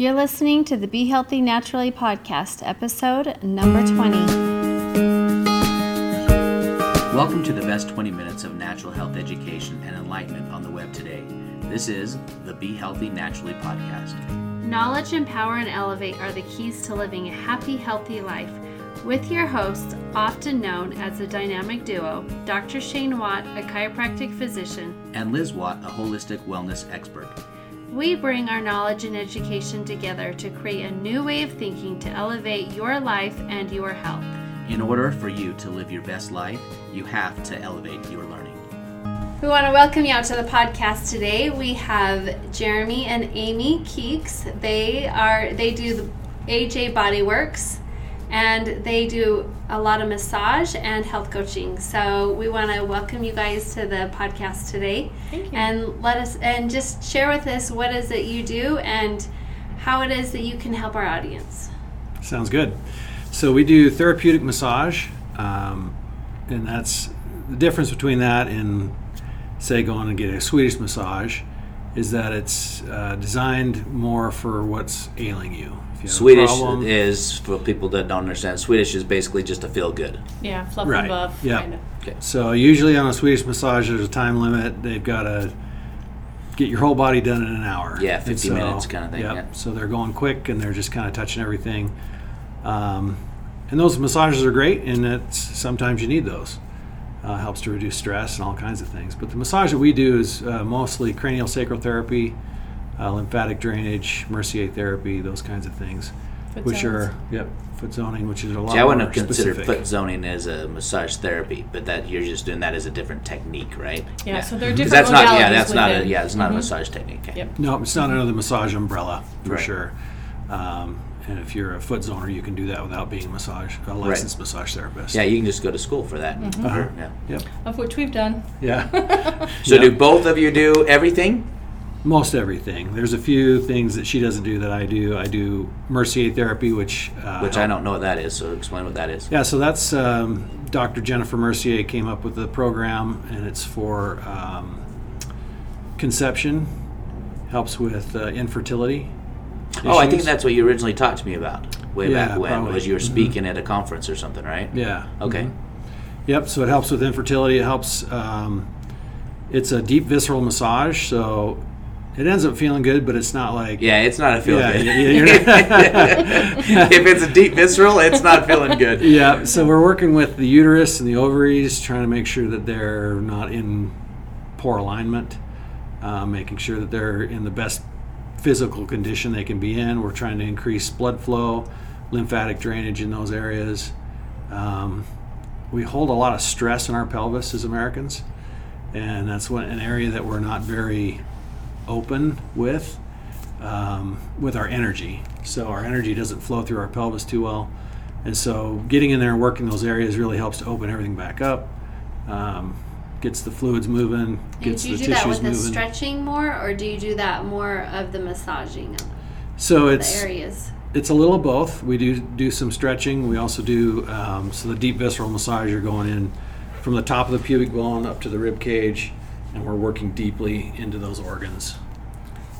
You're listening to the Be Healthy Naturally podcast, episode number 20. Welcome to the best 20 minutes of natural health education and enlightenment on the web today. This is the Be Healthy Naturally podcast. Knowledge, empower, and elevate are the keys to living a happy, healthy life. With your hosts, often known as the dynamic duo, Dr. Shane Watt, a chiropractic physician, And Liz Watt, a holistic wellness expert. We bring our knowledge and education together to create a new way of thinking to elevate your life and your health. In order for you to live your best life, you have to elevate your learning. We want to welcome you out to the podcast today. We have Jeremy and Amy Keeks. They are they do the AJ Bodyworks and they do a lot of massage and health coaching. So we want to welcome you guys to the podcast today. Thank you. And let us and just share with us what is it you do and how it is that you can help our audience. Sounds good. So we do therapeutic massage, um, and that's the difference between that and say going and get a Swedish massage is that it's uh, designed more for what's ailing you. If you have a Swedish problem- is, for people that don't understand, Swedish is basically just a feel good. Yeah, fluff Right, and buff. yeah. Kind of. Okay. So usually on a Swedish massage, there's a time limit. They've got to get your whole body done in an hour. Yeah, And 50 minutes kinda thing, Yep. yeah. So they're going quick and they're just kind of touching everything. Um, and those massages are great, and it's sometimes you need those. Uh, helps to reduce stress and all kinds of things. But the massage that we do is uh, mostly cranial sacral therapy, uh, lymphatic drainage, Mercier therapy, those kinds of things, Foot which zones. are yep foot zoning, which is a lot See, I wouldn't more have considered specific. foot zoning as a massage therapy, but that you're just doing that as a different technique, right? Yeah, so there are 'Cause different that's not, yeah, that's not a, yeah, it's not a Mhm. massage technique. Okay. Yep. No, it's not under the massage umbrella for Right. sure. Um, and if you're a foot zoner, you can do that without being a massage a licensed massage therapist. Yeah, you can just go to school for that. Mm-hmm. Uh-huh. Yeah. Yep. Of which we've done. Yeah. So Yeah. do both of you do everything? Most everything. There's a few things that she doesn't do that I do. I do Mercier therapy, which uh, Which I don't know what that is, so explain what that is. Yeah, so that's um, Dr. Jennifer Mercier came up with the program, and it's for um, conception. Helps with uh, infertility. Oh, I think that's what you originally talked to me about way Yeah, back when, probably. was you were Mhm. speaking at a conference or something, right? Yeah. Okay. Mhm. Yep. So it helps with infertility. It helps. Um, it's a deep visceral massage, so it ends up feeling good, but it's not like Yeah, it's not a feel Yeah, good. if it's a deep visceral, it's not feeling good. yeah. So we're working with the uterus and the ovaries, trying to make sure that they're not in poor alignment, uh, making sure that they're in the best physical condition they can be in. We're trying to increase blood flow, lymphatic drainage in those areas. Um, we hold a lot of stress in our pelvis as Americans, and that's what, an area that we're not very open with um, with our energy. So our energy doesn't flow through our pelvis too well, and so getting in there and working those areas really helps to open everything back up. Um, gets the fluids moving, gets And do you the do that with the stretching more or do you do that more of the massaging of so the it's areas? it's a little of both. We do do some stretching. We also do um, so the deep visceral massage. You're going in from the top of the pubic bone up to the rib cage, and we're working deeply into those organs.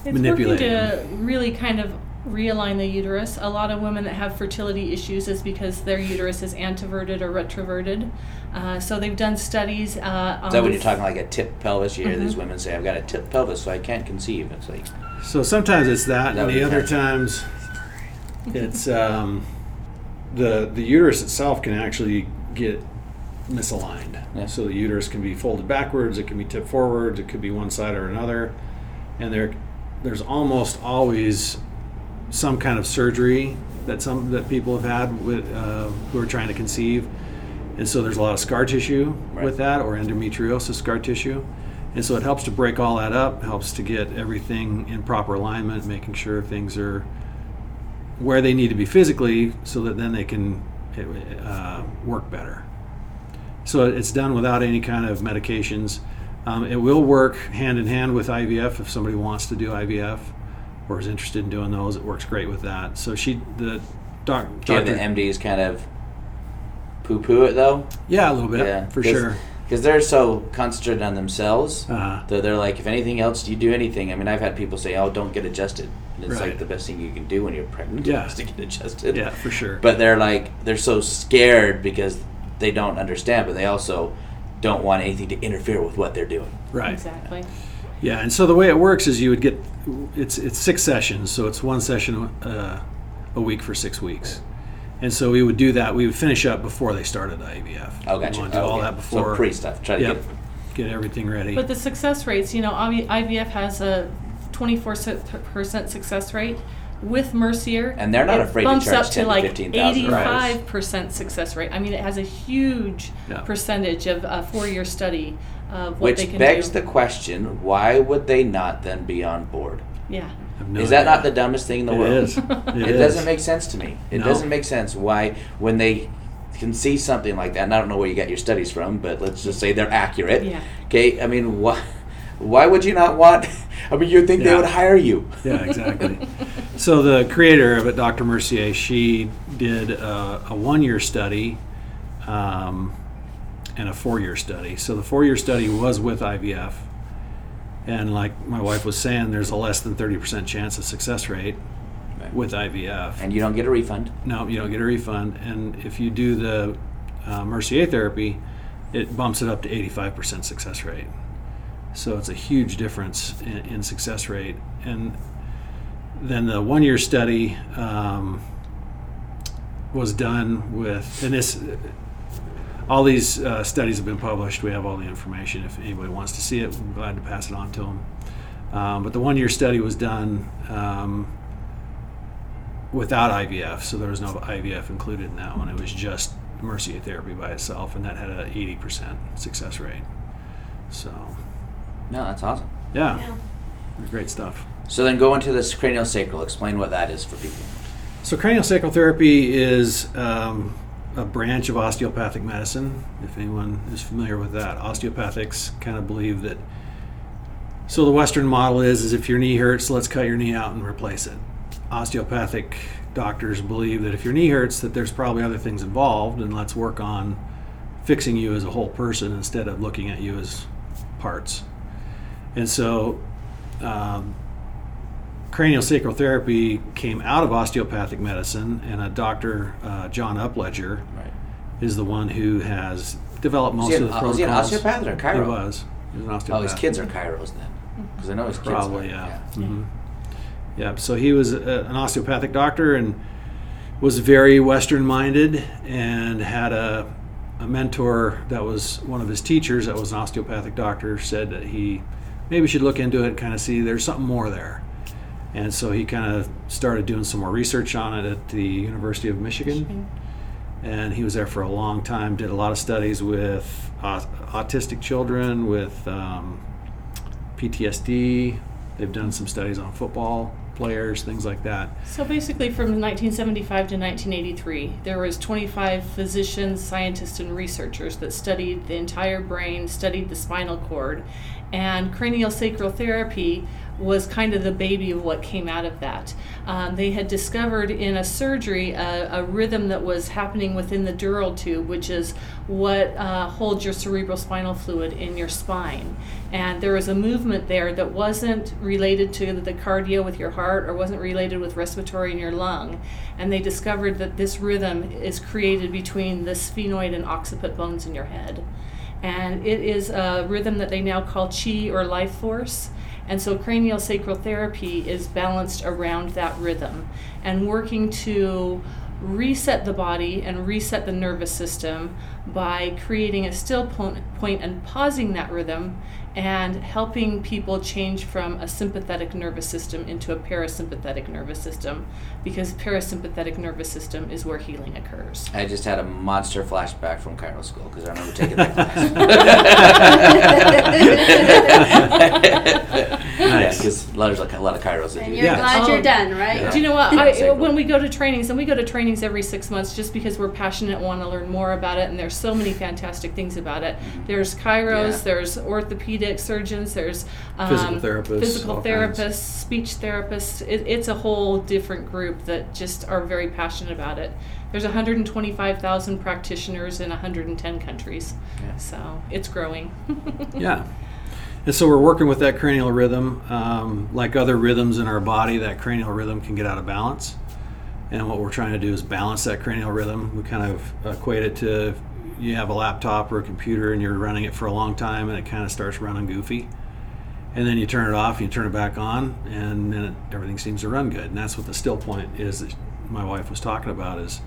It's Manipulating working to really kind of realign the uterus. A lot of women that have fertility issues is because their uterus is anteverted or retroverted. Uh, so they've done studies. Uh, on Is that when you're talking like a tip pelvis? You hear these Mm-hmm. women say, "I've got a tip pelvis, so I can't conceive." It's like, So sometimes it's that, Is that and the other saying? times it's um, the the uterus itself can actually get misaligned. Yeah. So the uterus can be folded backwards. It can be tipped forwards. It could be one side or another, and there there's almost always some kind of surgery that some that people have had with uh, who are trying to conceive, and so there's a lot of scar tissue Right. with that or endometriosis scar tissue. And so it helps to break all that up, helps to get everything in proper alignment, making sure things are where they need to be physically so that then they can uh, work better. So it's done without any kind of medications. Um, it will work hand in hand with IVF if somebody wants to do IVF or is interested in doing those. It works great with that. So she, the doc, do you the doctor, MDs kind of poo-poo it though? yeah, a little bit Yeah, for sure. Because they're so concentrated on themselves. Uh, They're, they're like, if anything else, you do anything. I mean, I've had people say, "Oh, don't get adjusted." And it's Right. like the best thing you can do when you're pregnant Yeah. is to get adjusted. Yeah, for sure. But they're like they're so scared because they don't understand, but they also don't want anything to interfere with what they're doing. right. Exactly. Yeah, and so the way it works is you would get it's it's six sessions, so it's one session uh, a week for six weeks, and so we would do that. We would finish up before they started the IVF. Oh, We gotcha. want to do Oh, all okay. that before So pre stuff. Try to Yep. get get everything ready. But the success rates, you know, IVF has a 24% success rate. With Mercier, And they're not it afraid to bumps charge up to 10 to like 15,000 85% success rate. I mean, it has a huge Yeah. percentage of a four-year study of what they which can begs do. the question, why would they not then be on board? yeah. No is that not the dumbest thing in the It world? is. It It, is. doesn't make sense to me. It No. doesn't make sense why when they can see something like that. And I don't know where you got your studies from, but let's just say they're accurate. Yeah. Okay. I mean, why? Why would you not want? I mean, you'd think they would hire you. Yeah, exactly. so the creator of it, Dr. Mercier, she did a, a one-year study um, and a four-year study. So the four-year study was with IVF, and like my wife was saying, there's a less than 30% chance of success rate with IVF. And you don't get a refund. No, you don't get a refund. And if you do the uh, Mercier therapy, it bumps it up to 85% success rate. So it's a huge difference in, in success rate. And then the one year study um, was done with, and this, all these uh, studies have been published. We have all the information. If anybody wants to see it, we're glad to pass it on to them. Um, but the one year study was done um, without IVF, so there was no IVF included in that one. It was just Mercier therapy by itself, and that had an 80% success rate. So, No, that's awesome. yeah, Yeah. great stuff. So then go into this cranial sacral. Explain what that is for people. So, cranial sacral therapy is um, a branch of osteopathic medicine. If anyone is familiar with that, osteopathics kind of believe that. So, the Western model is, is if your knee hurts, let's cut your knee out and replace it. Osteopathic doctors believe that if your knee hurts, that there's probably other things involved, and let's work on fixing you as a whole person instead of looking at you as parts. And so, um, cranial sacral therapy came out of osteopathic medicine, and a doctor, uh, John Upledger, Right. is the one who has developed most of the an, was he an osteopath or a chiro? He was. He was an osteopath. Oh, his kids are chiros then, because I know his kids. Probably, are, yeah. hmm Yeah. So he was a, an osteopathic doctor and was very Western minded and had a, a mentor that was one of his teachers that was an osteopathic doctor said that he maybe we should look into it and kind of see there's something more there. And so he kind of started doing some more research on it at the University of Michigan. And he was there for a long time, did a lot of studies with au- autistic children, with um, PTSD. They've done some studies on football players, things like that. So basically, from 1975 to 1983, there was 25 physicians, scientists, and researchers that studied the entire brain, studied the spinal cord, and cranial sacral therapy was kind of the baby of what came out of that. Um, they had discovered in a surgery a, a rhythm that was happening within the dural tube, which is what uh, holds your cerebral spinal fluid in your spine. And there was a movement there that wasn't related to the cardio with your heart or wasn't related with respiratory in your lung. And they discovered that this rhythm is created between the sphenoid and occiput bones in your head. And it is a rhythm that they now call chi or life force. And so cranial sacral therapy is balanced around that rhythm and working to reset the body and reset the nervous system by creating a still point and pausing that rhythm and helping people change from a sympathetic nervous system into a parasympathetic nervous system because parasympathetic nervous system is where healing occurs. I just had a monster flashback from chiro school because I remember taking that class. Nice. because there's like a lot of chiros that And do you're Yeah. glad Oh. you're done, right? Yeah. Do you know what? I, Sacral. when we go to trainings, and we go to trainings every six months just because we're passionate and want to learn more about it, and there's so many fantastic things about it. There's chiros, Yeah. there's orthopedic surgeons, there's um, Physical therapists, physical all kinds. therapists, speech therapists. It, it's a whole different group that just are very passionate about it. There's 125,000 practitioners in 110 countries, Yeah. so it's growing. Yeah. And so we're working with that cranial rhythm. Um, like other rhythms in our body, that cranial rhythm can get out of balance. And what we're trying to do is balance that cranial rhythm. We kind of equate it to you have a laptop or a computer and you're running it for a long time and it kind of starts running goofy. And then you turn it off, you turn it back on, and then it, everything seems to run good. And that's what the still point is that my wife was talking about is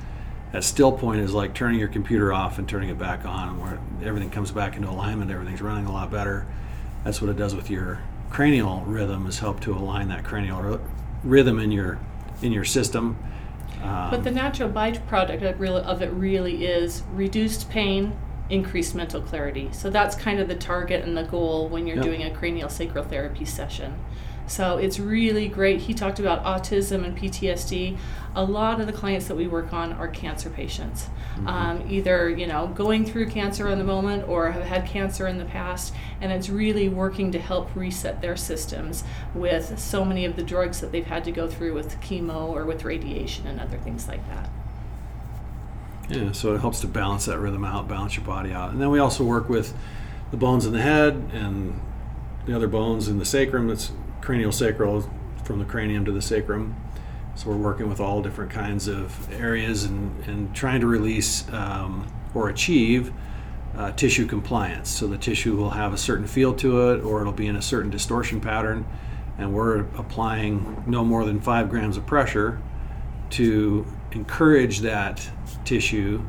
that still point is like turning your computer off and turning it back on where everything comes back into alignment, everything's running a lot better. That's what it does with your cranial rhythm is help to align that cranial r- rhythm in your in your system. Um, But the natural byproduct of, really, of it really is reduced pain, increased mental clarity. So that's kind of the target and the goal when you're Yep. doing a cranial sacral therapy session. So it's really great. He talked about autism and PTSD. A lot of the clients that we work on are cancer patients, um, either you know going through cancer in the moment or have had cancer in the past, and it's really working to help reset their systems with so many of the drugs that they've had to go through with chemo or with radiation and other things like that. Yeah, so it helps to balance that rhythm out, balance your body out. And then we also work with the bones in the head and the other bones in the sacrum. It's cranial sacral from the cranium to the sacrum. So we're working with all different kinds of areas and, and trying to release um, or achieve uh, tissue compliance. So the tissue will have a certain feel to it or it'll be in a certain distortion pattern. And we're applying no more than five grams of pressure to encourage that tissue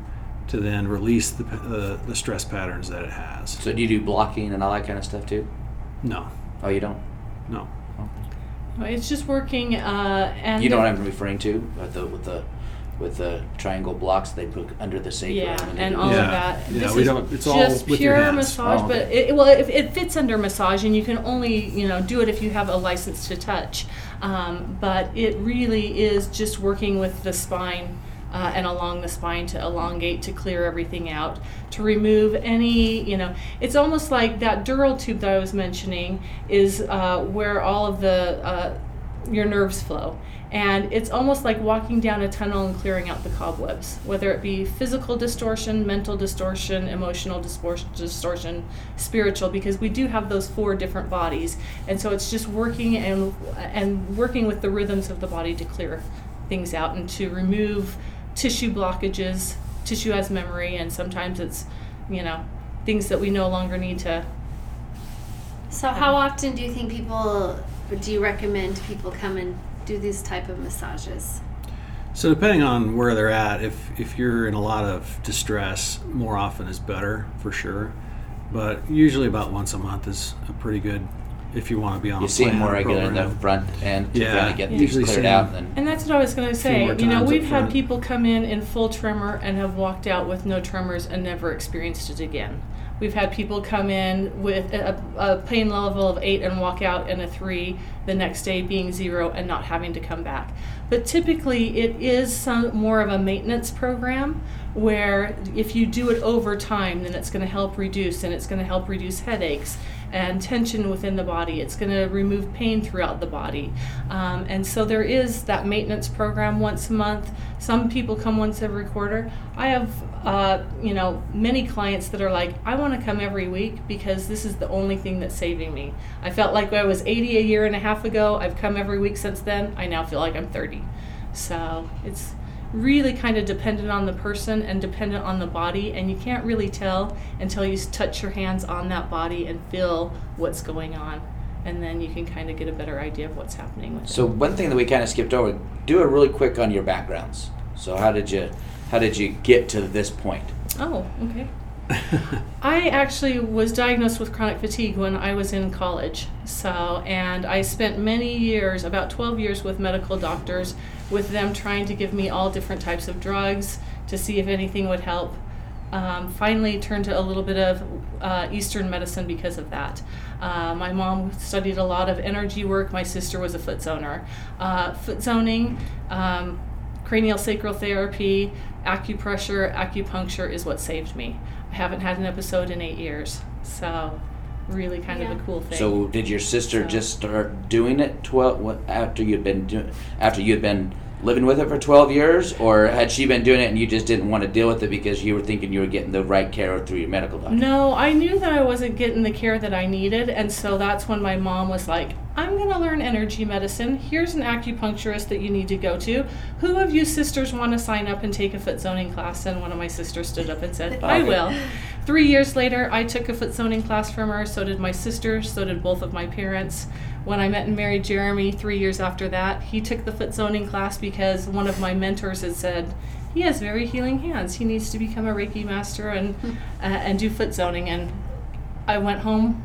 to then release the, the, the stress patterns that it has. So do you do blocking and all that kind of stuff too? No, Oh, you don't. no. It's just working, uh, and You know what I'm referring to with the with the with the triangle blocks they put under the sacrum. Yeah, they and all this. of that. Yeah, this we is don't- it's all just with your pure hands. massage, Oh, but okay. it, well, it, it fits under massage, and you can only you know do it if you have a license to touch. Um, but it really is just working with the spine. Uh, and along the spine to elongate to clear everything out to remove any you know it's almost like that dural tube that i was mentioning is uh, where all of the uh, your nerves flow. And it's almost like walking down a tunnel and clearing out the cobwebs, whether it be physical distortion, mental distortion, emotional distortion, spiritual, because we do have those four different bodies. And so it's just working and and working with the rhythms of the body to clear things out and to remove tissue blockages. Tissue has memory, and sometimes it's, you know, things that we no longer need to So, how often do you think people, do you recommend people come and do these type of massages? So depending on where they're at, if if you're in a lot of distress, more often is better for sure. But usually about once a month is a pretty good if you want to be on You a see plan more or regular in the program. front end to Yeah, kind of get things usually cleared out. them. And And that's what I was going to say. more You know, times we've up had front. people come in in full tremor and have walked out with no tremors and never experienced it again. We've had people come in with a, a pain level of eight and walk out in a three, the next day being zero and not having to come back. But typically, it is some more of a maintenance program where if you do it over time, then it's going to help reduce and it's going to help reduce headaches and tension within the body. It's going to remove pain throughout the body. Um, and so there is that maintenance program once a month. Some people come once every quarter. I have, uh, you know, many clients that are like, I want to come every week because this is the only thing that's saving me. I felt like I was 80 a year and a half ago. I've come every week since then. I now feel like I'm 30. So it's really kind of dependent on the person and dependent on the body and you can't really tell until you touch your hands on that body and feel what's going on and then you can kind of get a better idea of what's happening with so one thing that we kind of skipped over, do it really quick on your backgrounds. So how did you how did you get to this point? Oh, okay. I actually was diagnosed with chronic fatigue when I was in college. So, and I spent many years, about 12 years, with medical doctors, with them trying to give me all different types of drugs to see if anything would help. Um, finally, turned to a little bit of uh, Eastern medicine because of that. Uh, my mom studied a lot of energy work. My sister was a foot zoner. Uh, foot zoning, um, cranial sacral therapy, acupressure, acupuncture is what saved me. I haven't had an episode in eight years, so really kind of a cool thing. So did your sister So- just start doing it twelve what after you'd been doing after you'd been living with it for 12 years, or had she been doing it and you just didn't want to deal with it because you were thinking you were getting the right care through your medical doctor? No, I knew that I wasn't getting the care that I needed, and so that's when my mom was like, I'm going to learn energy medicine. Here's an acupuncturist that you need to go to. Who of you sisters want to sign up and take a foot zoning class? And one of my sisters stood up and said, I will. Three years later, I took a foot zoning class from her. So did my sister. So did both of my parents. When I met and married Jeremy three years after that, he took the foot zoning class because one of my mentors had said, he has very healing hands. He needs to become a Reiki master and uh, and do foot zoning. And I went home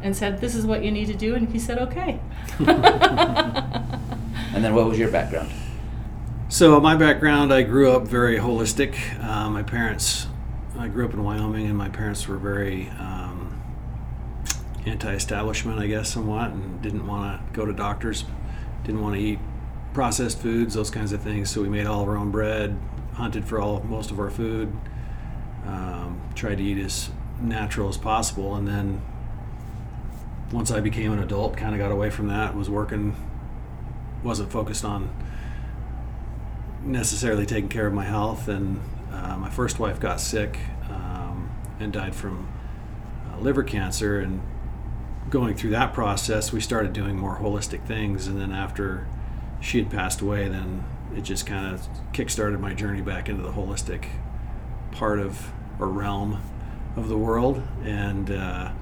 and said, "This is what you need to do," and he said, "Okay." And then what was your background? So my background, I grew up very holistic. Uh, my parents, I grew up in Wyoming, and my parents were very um, anti-establishment, I guess, somewhat, and didn't want to go to doctors, didn't want to eat processed foods, those kinds of things. So we made all of our own bread, hunted for all most of our food, um, tried to eat as natural as possible, and then once I became an adult, kind of got away from that. Was working, wasn't focused on necessarily taking care of my health. And uh, my first wife got sick um, and died from uh, liver cancer. And going through that process, we started doing more holistic things. And then after she had passed away, then it just kind of kickstarted my journey back into the holistic part of or realm of the world. And uh,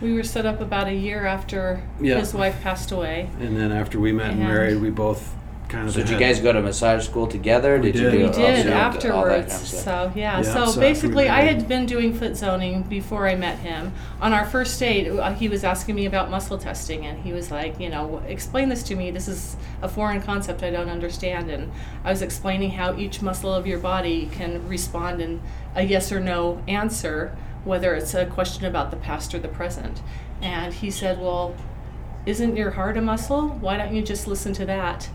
We were set up about a year after Yeah. his wife passed away. and then after we met and, And- married, we both kind of So did you guys go to massage school together? We you did. do We all- did all that afterwards. kind of stuff? So yeah. Yeah, so, so basically, I had been doing foot zoning before I met him. On our first date, uh, he was asking me about muscle testing, and he was like, you know, explain this to me. This is a foreign concept I don't understand. And I was explaining how each muscle of your body can respond in a yes or no answer, whether it's a question about the past or the present. And he said, well, isn't your heart a muscle? Why don't you just listen to that?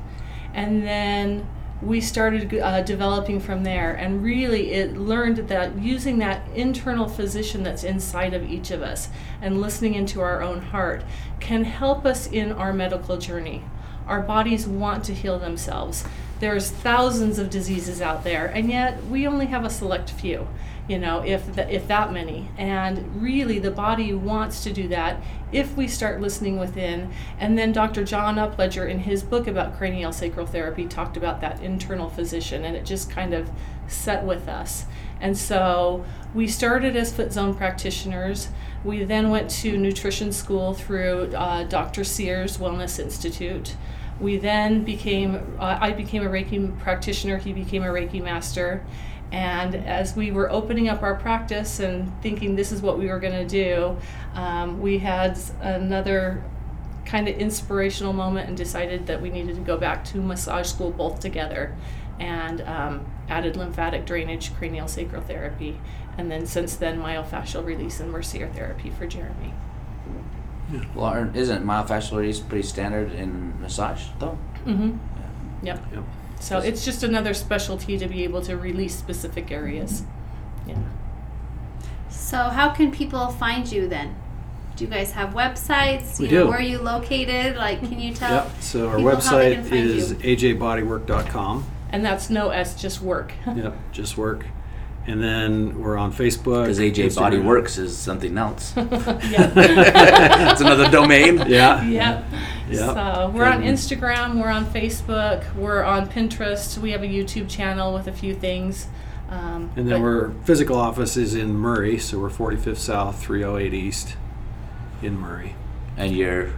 And then we started uh, developing from there, and really it learned that using that internal physician that's inside of each of us and listening into our own heart can help us in our medical journey. Our bodies want to heal themselves. There's thousands of diseases out there, and yet we only have a select few you know, if th- if that many. And really, the body wants to do that if we start listening within. And then Dr. John Upledger, in his book about cranial sacral therapy, talked about that internal physician, and it just kind of set with us. And so we started as foot zone practitioners. We then went to nutrition school through uh, Dr. Sears Wellness Institute. We then became, uh, I became a Reiki practitioner, he became a Reiki master. And as we were opening up our practice and thinking this is what we were going to do, um, we had another kind of inspirational moment and decided that we needed to go back to massage school both together and um, added lymphatic drainage, cranial sacral therapy, and then since then myofascial release and Mercier therapy for Jeremy. Well, aren't- isn't myofascial release pretty standard in massage though? Mm-hmm. Yep. Yep. So it's just another specialty to be able to release specific areas. Yeah. So, how can people find you then? Do you guys have websites? We you know, do. where are you located? Like, can you tell? Yep. So our people how they website can find is you? ajbodywork.com. And that's no S, just work. Yep, just work. And then we're on Facebook. Because AJ Body Works is something else. yeah. it's another domain. Yeah. Yep. Yep. So we're on Instagram, we're on Facebook, we're on Pinterest. We have a YouTube channel with a few things. Um, And then but- we're physical office is in Murray, so we're 45th South, 308 East, in Murray. And you're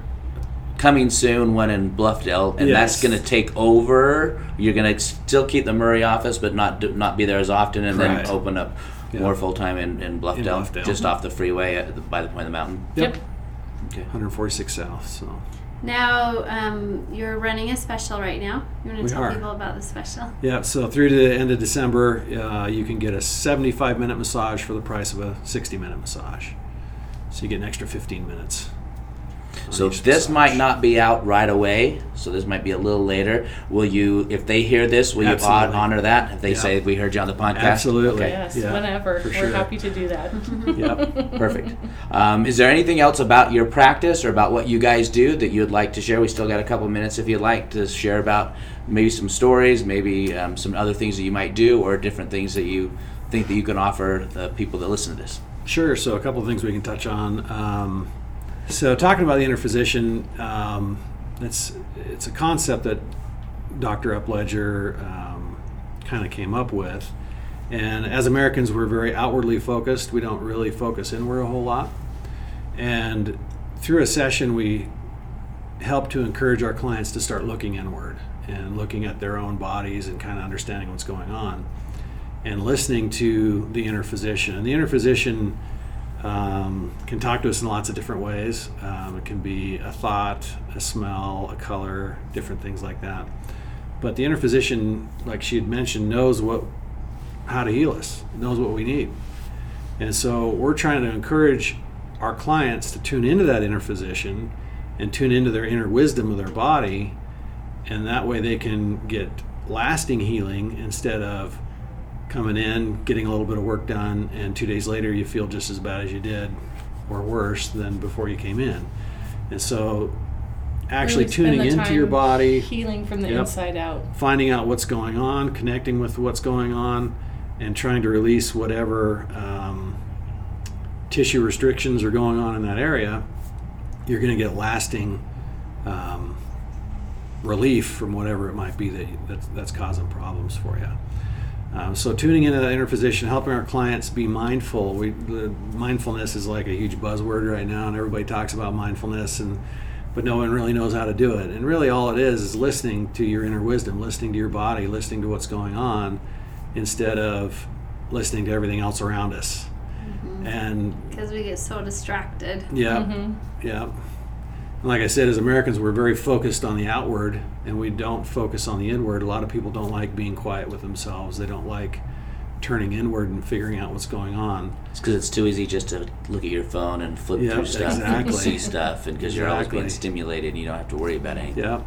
coming soon one in Bluffdale, and that's going to take over. You're going to still keep the Murray office, but not do, not be there as often, and Correct. then open up Yeah. more full time in, in, Bluffdale, Bluffdale. just off the freeway at the, by the point of the mountain. Yep. Okay. 146 South. So Now, um, you're running a special right now. You want We to tell are. people about the special? yeah, so through to the end of December, uh, you can get a 75 minute massage for the price of a 60 minute massage. So you get an extra 15 minutes. On So this massage. might not be out right away. So this might be a little later. Will you, if they hear this, will you Absolutely. hon- honor that? If they Yeah. say we heard you on the podcast, Absolutely. Okay. Yes, Yeah, whenever. for We're sure. happy to do that. Yep. Perfect. Um, is there anything else about your practice or about what you guys do that you'd like to share? We still got a couple minutes if you'd like to share about maybe some stories, maybe um, some other things that you might do, or different things that you think that you can offer the people that listen to this. Sure. So a couple of things we can touch on. Um, so talking about the inner physician, um, it's it's a concept that Dr. Upledger um, kind of came up with, and as Americans, we're very outwardly focused. We don't really focus inward a whole lot, and through a session, we help to encourage our clients to start looking inward and looking at their own bodies and kind of understanding what's going on and listening to the inner physician. And the inner physician um, can talk to us in lots of different ways. Um, it can be a thought, a smell, a color, different things like that. But the inner physician, like she had mentioned, knows what how to heal us, knows what we need. And so we're trying to encourage our clients to tune into that inner physician and tune into their inner wisdom of their body. And that way they can get lasting healing instead of coming in, getting a little bit of work done, and two days later you feel just as bad as you did or worse than before you came in. And so actually Really tuning into your body, healing from the Yep. inside out. finding out what's going on, connecting with what's going on, and trying to release whatever um, tissue restrictions are going on in that area, you're going to get lasting um, relief from whatever it might be that, that's, that's causing problems for you. Um, so tuning into that inner physician, helping our clients be mindful. We the mindfulness is like a huge buzzword right now, and everybody talks about mindfulness, and but no one really knows how to do it. And really, all it is is listening to your inner wisdom, listening to your body, listening to what's going on, instead of listening to everything else around us. And Because we get so distracted. yeah, Mm-hmm. yeah. And like I said, as Americans, we're very focused on the outward and we don't focus on the inward. A lot of people don't like being quiet with themselves. They don't like turning inward and figuring out what's going on. It's because it's too easy just to look at your phone and flip Yeah, through stuff exactly. and see stuff, and because you're always being stimulated and you don't have to worry about anything. Yeah.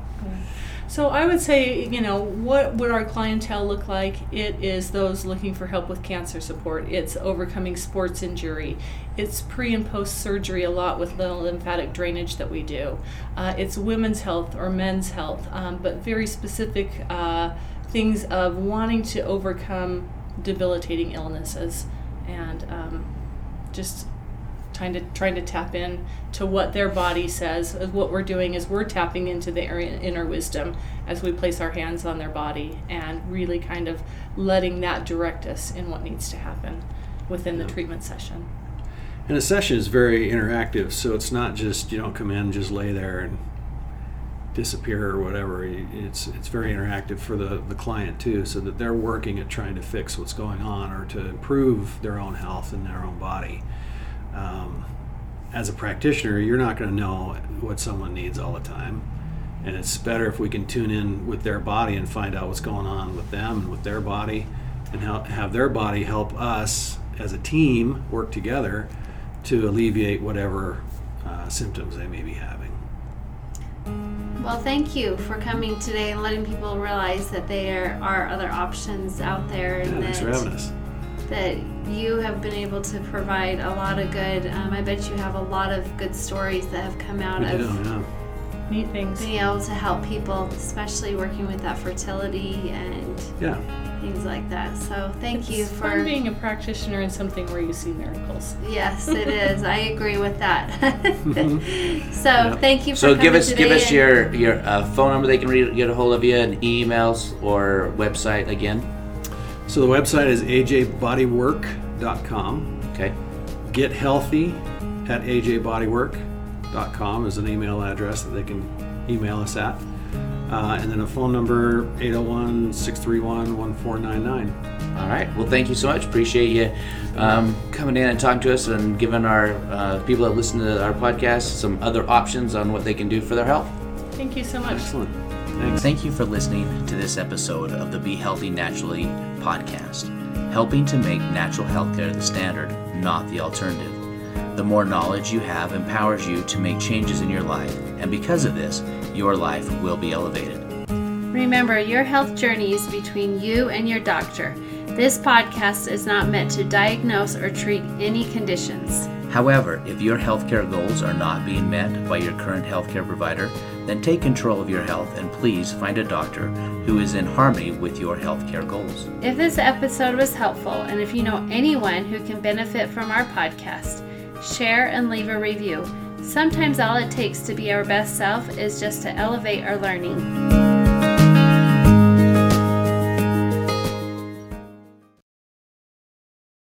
So I would say, you know, what would our clientele look like? It is those looking for help with cancer support. It's overcoming sports injury. It's pre and post surgery a lot with the lymphatic drainage that we do. Uh, it's women's health or men's health, um, but very specific uh, things of wanting to overcome debilitating illnesses and um, just trying to trying to tap in to what their body says. What we're doing is we're tapping into their inner wisdom as we place our hands on their body and really kind of letting that direct us in what needs to happen within the treatment session. And a session is very interactive, so it's not just you don't come in, and just lay there and disappear or whatever. It's it's very interactive for the, the client too, so that they're working at trying to fix what's going on or to improve their own health and their own body. Um, as a practitioner, you're not going to know what someone needs all the time, and it's better if we can tune in with their body and find out what's going on with them and with their body, and help, have their body help us as a team work together to alleviate whatever uh, symptoms they may be having. Well, thank you for coming today and letting people realize that there are other options out there Yeah, and thanks for having us. That you have been able to provide a lot of good. Um, I bet you have a lot of good stories that have come out We of do, yeah. Neat things. being able to help people, especially working with that fertility and Yeah, things like that. So thank you for fun being a practitioner in something where you see miracles. Yes, it is. I agree with that. so Yep. thank you for So coming give us today give us your your uh, phone number they can re- get a hold of you and emails or website again. So the website is ajbodywork.com. Okay. Get healthy at ajbodywork.com is an email address that they can email us at. Uh, and then a phone number 801 631 1499. All right. Well, thank you so much. Appreciate you um, coming in and talking to us and giving our uh, people that listen to our podcast some other options on what they can do for their health. Thank you so much. Excellent. Thanks. Thank you for listening to this episode of the Be Healthy Naturally podcast, helping to make natural healthcare the standard, not the alternative. The more knowledge you have empowers you to make changes in your life, and because of this, your life will be elevated. Remember, your health journey is between you and your doctor. This podcast is not meant to diagnose or treat any conditions. However, if your healthcare goals are not being met by your current healthcare provider, then take control of your health and please find a doctor who is in harmony with your healthcare goals. If this episode was helpful and if you know anyone who can benefit from our podcast, share and leave a review. Sometimes all it takes to be our best self is just to elevate our learning.